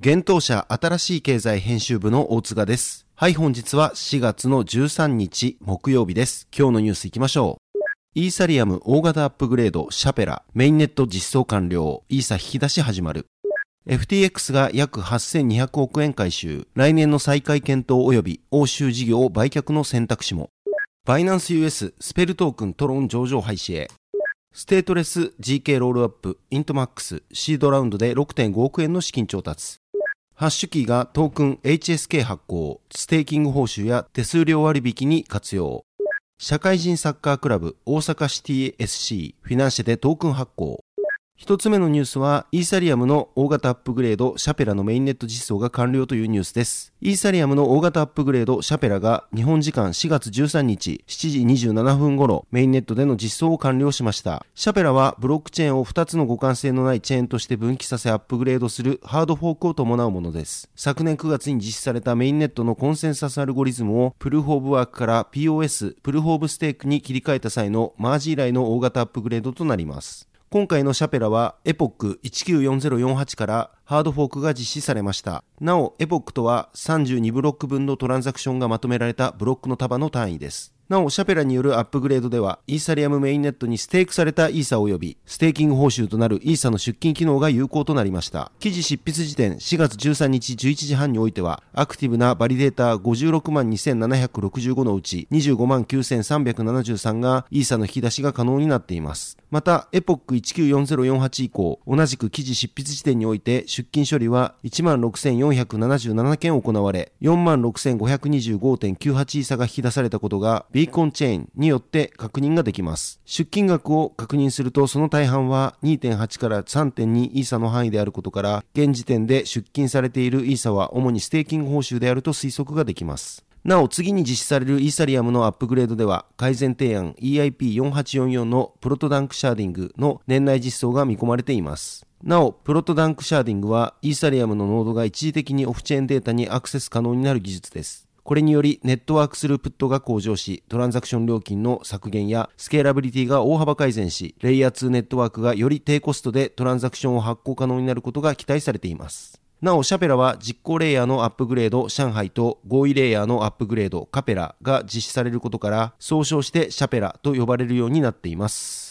現当社新しい経済編集部の大塚です。はい、本日は4月の13日木曜日です。今日のニュース行きましょう。イーサリアム大型アップグレードシャペラ。メインネット実装完了。イーサ引き出し始まる。FTX が約8200億円回収。来年の再開検討及び欧州事業売却の選択肢も。バイナンス US スペルトークントロン上場廃止へ。ステートレス GK ロールアップイントマックスシードラウンドで6.5億円の資金調達。ハッシュキーがトークン HSK 発行、ステーキング報酬や手数料割引に活用。社会人サッカークラブ大阪シティ SC フィナンシェでトークン発行。一つ目のニュースは、イーサリアムの大型アップグレード、シャペラのメインネット実装が完了というニュースです。イーサリアムの大型アップグレード、シャペラが日本時間4月13日7時27分頃、メインネットでの実装を完了しました。シャペラはブロックチェーンを2つの互換性のないチェーンとして分岐させアップグレードするハードフォークを伴うものです。昨年9月に実施されたメインネットのコンセンサスアルゴリズムをプルーフオブワークから POS、プルーフオブステークに切り替えた際のマージ以来の大型アップグレードとなります。今回のシャペラはエポック194048からハードフォークが実施されました。なお、エポックとは32ブロック分のトランザクションがまとめられたブロックの束の単位です。なお、シャペラによるアップグレードでは、イーサリアムメインネットにステークされたイーサ及び、ステーキング報酬となるイーサの出金機能が有効となりました。記事執筆時点4月13日11時半においては、アクティブなバリデータ56万2765のうち25万9373がイーサの引き出しが可能になっています。また、エポック194048以降、同じく記事執筆時点において出金処理は16,477件行われ、46,525.98イーサが引き出されたことが、ビーコンチェーンによって確認ができます。出金額を確認するとその大半は2.8から3.2イーサの範囲であることから、現時点で出金されているイーサは主にステーキング報酬であると推測ができます。なお次に実施されるイーサリアムのアップグレードでは改善提案 EIP4844 のプロトダンクシャーディングの年内実装が見込まれています。なお、プロトダンクシャーディングはイーサリアムのノードが一時的にオフチェーンデータにアクセス可能になる技術です。これによりネットワークスループットが向上し、トランザクション料金の削減やスケーラビリティが大幅改善し、レイヤー2ネットワークがより低コストでトランザクションを発行可能になることが期待されています。なお、シャペラは実行レイヤーのアップグレード、上海と合意レイヤーのアップグレード、カペラが実施されることから、総称してシャペラと呼ばれるようになっています。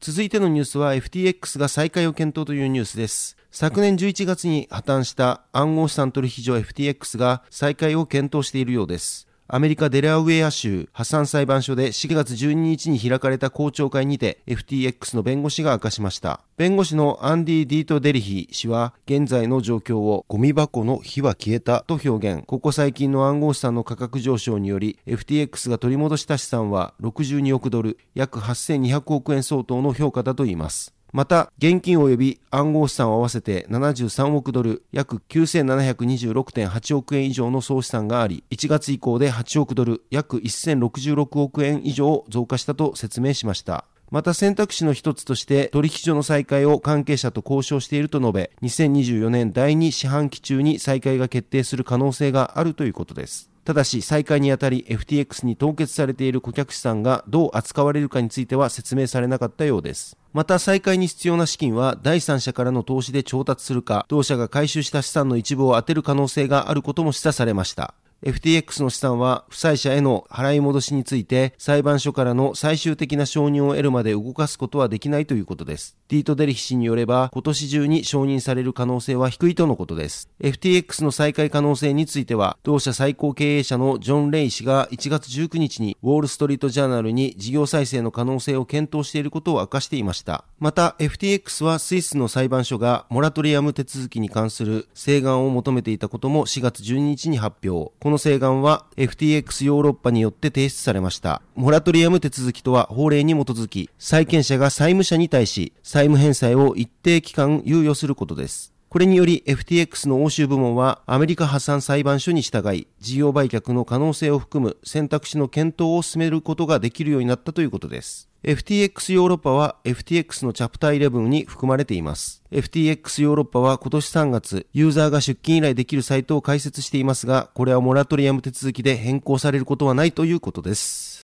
続いてのニュースは FTX が再開を検討というニュースです。昨年11月に破綻した暗号資産取引所 FTX が再開を検討しているようです。アメリカデラウェア州破産裁判所で4月12日に開かれた公聴会にて FTX の弁護士が明かしました。弁護士のアンディ・ディート・デリヒ氏は現在の状況をゴミ箱の火は消えたと表現。ここ最近の暗号資産の価格上昇により FTX が取り戻した資産は62億ドル、約8200億円相当の評価だといいます。また、現金及び暗号資産を合わせて73億ドル、約9726.8億円以上の総資産があり、1月以降で8億ドル、約1066億円以上増加したと説明しました。また選択肢の一つとして取引所の再開を関係者と交渉していると述べ、2024年第2四半期中に再開が決定する可能性があるということです。ただし、再開にあたり FTX に凍結されている顧客資産がどう扱われるかについては説明されなかったようです。また再開に必要な資金は第三者からの投資で調達するか、同社が回収した資産の一部を充てる可能性があることも示唆されました。FTX の資産は負債者への払い戻しについて裁判所からの最終的な承認を得るまで動かすことはできないということです。ティート・デリヒ氏によれば今年中に承認される可能性は低いとのことです。FTX の再開可能性については同社最高経営者のジョン・レイ氏が1月19日にウォール・ストリート・ジャーナルに事業再生の可能性を検討していることを明かしていました。また FTX はスイスの裁判所がモラトリアム手続きに関する請願を求めていたことも4月12日に発表。この請願は FTX ヨーロッパによって提出されました。モラトリアム手続きとは法令に基づき、債権者が債務者に対し、債務返済を一定期間猶予することです。これにより FTX の欧州部門はアメリカ破産裁判所に従い、事業売却の可能性を含む選択肢の検討を進めることができるようになったということです。FTX ヨーロッパは FTX のチャプター11に含まれています。FTX ヨーロッパは今年3月、ユーザーが出勤依頼できるサイトを開設していますが、これはモラトリアム手続きで変更されることはないということです。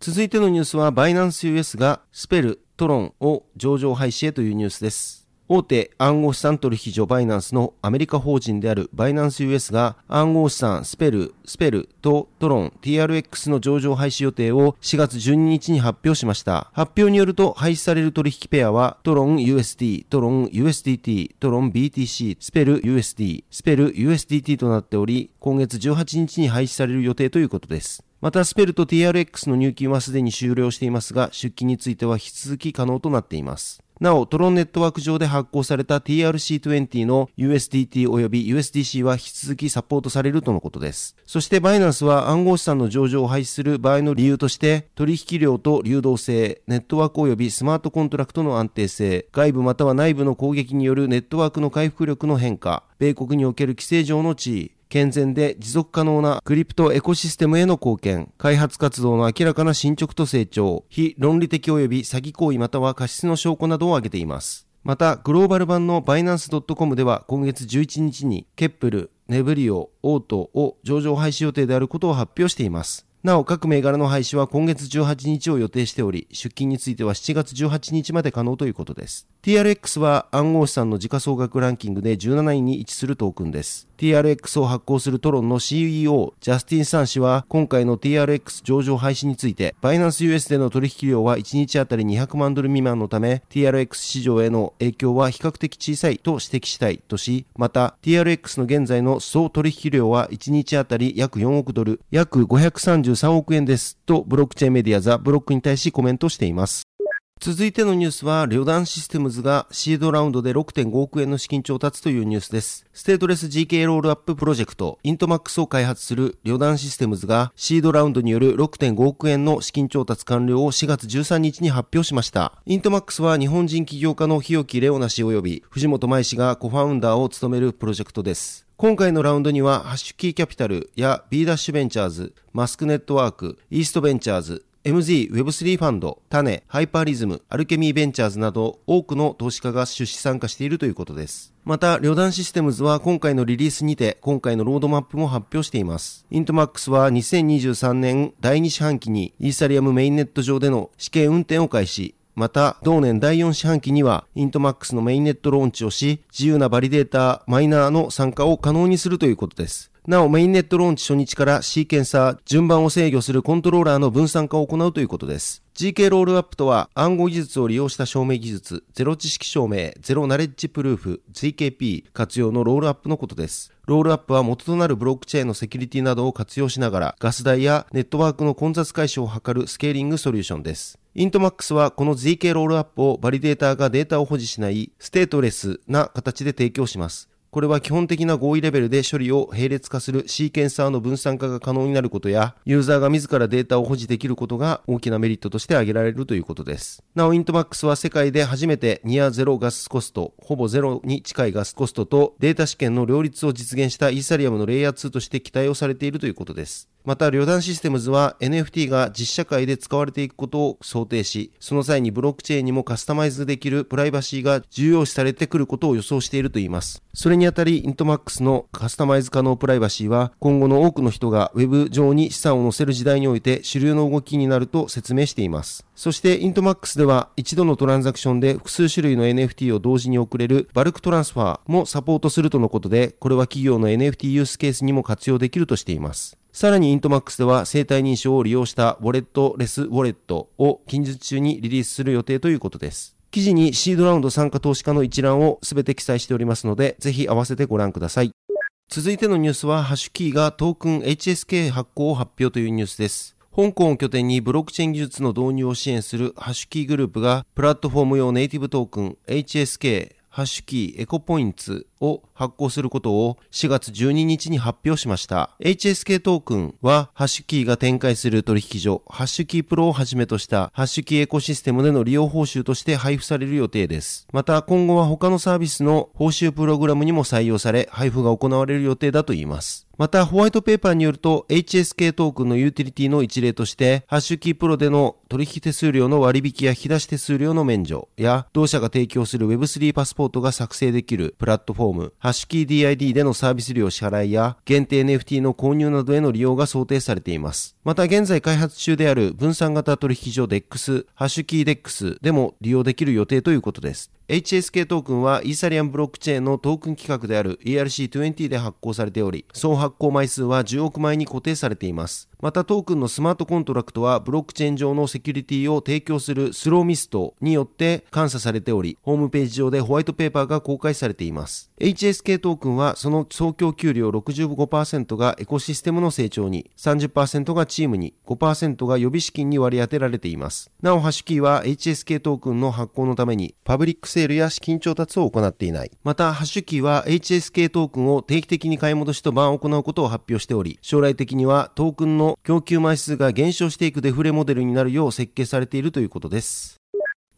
続いてのニュースは、バイナンス US がスペル、トロンを上場廃止へというニュースです。大手暗号資産取引所バイナンスのアメリカ法人であるバイナンス US が暗号資産スペル、スペルとトロン TRX の上場廃止予定を4月12日に発表しました。発表によると廃止される取引ペアはトロン USD、トロン USDT、トロン BTC、スペル USD、スペル USDT となっており今月18日に廃止される予定ということです。また、スペルと TRX の入金はすでに終了していますが、出金については引き続き可能となっています。なお、トロンネットワーク上で発行された TRC20 の USDT 及び USDC は引き続きサポートされるとのことです。そしてバイナンスは暗号資産の上場を廃止する場合の理由として、取引量と流動性、ネットワーク及びスマートコントラクトの安定性、外部または内部の攻撃によるネットワークの回復力の変化、米国における規制上の地位、健全で持続可能なクリプトエコシステムへの貢献、開発活動の明らかな進捗と成長、非論理的及び詐欺行為または過失の証拠などを挙げています。また、グローバル版のバイナンス .com では今月11日にケップル、ネブリオ、オートを上場廃止予定であることを発表しています。なお、各銘柄の廃止は今月18日を予定しており、出金については7月18日まで可能ということです。TRX は暗号資産の時価総額ランキングで17位に位置するトークンです。TRX を発行するトロンの CEO、ジャスティン・サン氏は、今回の TRX 上場廃止について、バイナンス US での取引量は1日あたり200万ドル未満のため、TRX 市場への影響は比較的小さいと指摘したいとし、また、TRX の現在の総取引量は1日あたり約4億ドル、約533億円ですと、ブロックチェーンメディアザ・ブロックに対しコメントしています。続いてのニュースは、旅団システムズがシードラウンドで6.5億円の資金調達というニュースです。ステートレス ZK ロールアッププロジェクト、イントマックスを開発する旅団システムズがシードラウンドによる6.5億円の資金調達完了を4月13日に発表しました。イントマックスは日本人起業家の日置レオナ氏及び藤本真衣氏がコファウンダーを務めるプロジェクトです。今回のラウンドには、ハッシュキーキャピタルや B ダッシュベンチャーズ、マスクネットワーク、イーストベンチャーズ、MZ、Web3 ファンド、タネ、ハイパーリズム、アルケミーベンチャーズなど多くの投資家が出資参加しているということです。また、旅団システムズは今回のリリースにて今回のロードマップも発表しています。イントマックスは2023年第2四半期にイーサリアムメインネット上での試験運転を開始、また、同年第4四半期には、イントマックスのメインネットローンチをし、自由なバリデータ、マイナーの参加を可能にするということです。なお、メインネットローンチ初日からシーケンサー、順番を制御するコントローラーの分散化を行うということです。 ZK ロールアップとは暗号技術を利用した証明技術、ゼロ知識証明、 zero knowledge proof、ZKP 活用のロールアップのことです。ロールアップは元となるブロックチェーンのセキュリティなどを活用しながら、ガス代やネットワークの混雑解消を図るスケーリングソリューションです。イントマックスはこの ZK ロールアップをバリデーターがデータを保持しないステートレスな形で提供します。これは基本的な合意レベルで処理を並列化するシーケンサーの分散化が可能になることや、ユーザーが自らデータを保持できることが大きなメリットとして挙げられるということです。なお、イントマックスは世界で初めて near zero gas cost、ほぼゼロに近いガスコストとデータ主権の両立を実現したイーサリアムのレイヤー2として期待をされているということです。また、 Ryodan Systems は NFT が実社会で使われていくことを想定し、その際にブロックチェーンにもカスタマイズできるプライバシーが重要視されてくることを予想しているといいます。それにあたり、イントマックスのカスタマイズ可能プライバシーは、今後の多くの人が Web 上に資産を載せる時代において主流の動きになると説明しています。そして、イントマックスでは、一度のトランザクションで複数種類の NFT を同時に送れる bulk transfer もサポートするとのことで、これは企業の NFT ユースケースにも活用できるとしています。さらにイントマックスでは生体認証を利用した walletless wallet を近日中にリリースする予定ということです。記事にシードラウンド参加投資家の一覧をすべて記載しておりますので、ぜひ合わせてご覧ください。続いてのニュースは、ハッシュキーがトークン HSK 発行を発表というニュースです。香港を拠点にブロックチェーン技術の導入を支援するハッシュキーグループが、プラットフォーム用ネイティブトークン HSK ハッシュキーエコポインツを発行することを4月12日に発表しました。HSK トークンはハッシュキーが展開する取引所ハッシュキープロをはじめとしたハッシュキーエコシステムでの利用報酬として配布される予定です。また今後は他のサービスの報酬プログラムにも採用され配布が行われる予定だといいます。また、ホワイトペーパーによると、HSK トークンのユーティリティの一例として、ハッシュキープロでの取引手数料の割引や引き出し手数料の免除や、同社が提供する Web3 パスポートが作成できるプラットフォーム、ハッシュキー DID でのサービス料支払いや、限定 NFT の購入などへの利用が想定されています。また、現在開発中である分散型取引所 DEX、ハッシュキー DEX でも利用できる予定ということです。HSK トークンはイーサリアムブロックチェーンのトークン規格である ERC20 で発行されており、総発行枚数は10億枚に固定されています。またトークンのスマートコントラクトはブロックチェーン上のセキュリティを提供するスローミストによって監査されており、ホームページ上でホワイトペーパーが公開されています。HSK トークンはその総供給量65%がエコシステムの成長に、30%がチームに、5%が予備資金に割り当てられています。なお、ハッシュキーは HSK トークンの発行のためにパブリックセールや資金調達を行っていない。また、ハッシュキーは HSK トークンを定期的に買い戻しとバーンを行うことを発表しており、将来的にはトークンの供給枚数が減少していくデフレモデルになるよう設計されているということです。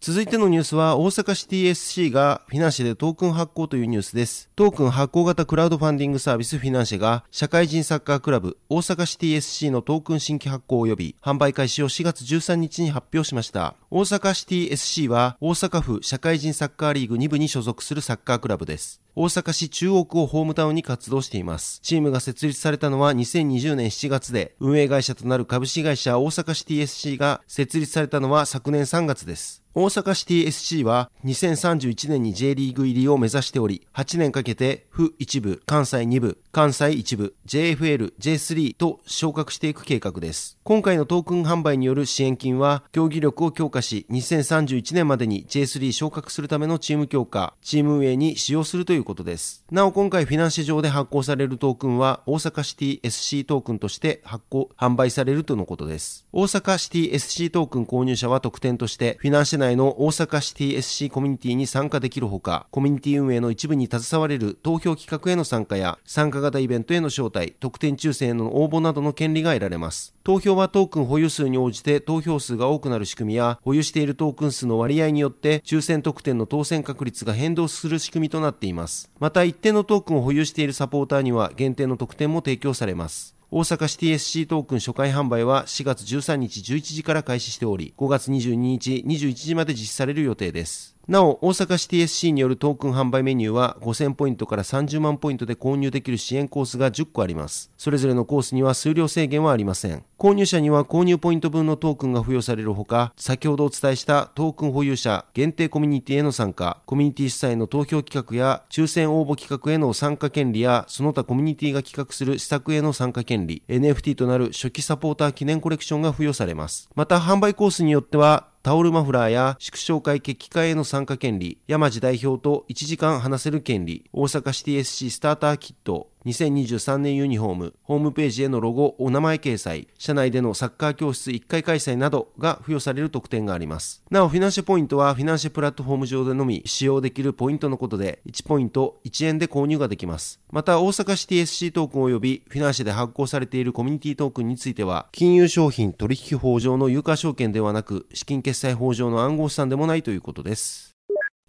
続いてのニュースは大阪シティ SC がフィナンシェでトークン発行というニュースです。トークン発行型クラウドファンディングサービスフィナンシェが社会人サッカークラブ大阪シティ SC のトークン新規発行及び販売開始を4月13日に発表しました。大阪シティ SC は大阪府社会人サッカーリーグ2部に所属するサッカークラブです。大阪市中央区をホームタウンに活動しています。チームが設立されたのは2020年7月で、運営会社となる株式会社大阪シティ SC が設立されたのは昨年3月です。大阪シティ SC は2031年に J リーグ入りを目指しており、8年かけて府1部、関西2部、関西1部、JFL、J3 と昇格していく計画です。今回のトークン販売による支援金は、競技力を強化し、2031年までに J3 昇格するためのチーム強化、チーム運営に使用するということです。なお今回フィナンシェ上で発行されるトークンは、大阪シティ SC トークンとして発行、販売されるとのことです。大阪シティ SC トークン購入者は特典として、フィナンシェ内の大阪シティ SC コミュニティに参加できるほか、コミュニティ運営の一部に携われる投票企画への参加や、参加型イベントへの招待、特典抽選への応募などの権利が得られます。投票はトークン保有数に応じて投票数が多くなる仕組みや、保保有しているトークン数の割合によって抽選特典の当選確率が変動する仕組みとなっています。また一定のトークンを保有しているサポーターには限定の特典も提供されます。大阪シティ SC トークン初回販売は4月13日11時から開始しており、5月22日21時まで実施される予定です。なお、大阪シティ SC によるトークン販売メニューは5000ポイントから30万ポイントで購入できる支援コースが10個あります。それぞれのコースには数量制限はありません。購入者には購入ポイント分のトークンが付与されるほか、先ほどお伝えしたトークン保有者限定コミュニティへの参加、コミュニティ主催の投票企画や抽選応募企画への参加権利や、その他コミュニティが企画する施策への参加権利、NFT となる初期サポーター記念コレクションが付与されます。また、販売コースによっては、タオルマフラーや縮小会決起会への参加権利、山地代表と1時間話せる権利、大阪シティ SC スターターキット、2023年ユニフォーム、ホームページへのロゴ、お名前掲載、社内でのサッカー教室1回開催などが付与される特典があります。なお、フィナンシェポイントはフィナンシェプラットフォーム上でのみ使用できるポイントのことで、1ポイント1円で購入ができます。また、大阪シティ SC トークン及びフィナンシェで発行されているコミュニティトークンについては、金融商品取引法上の有価証券ではなく、資金決済法上の暗号資産でもないということです。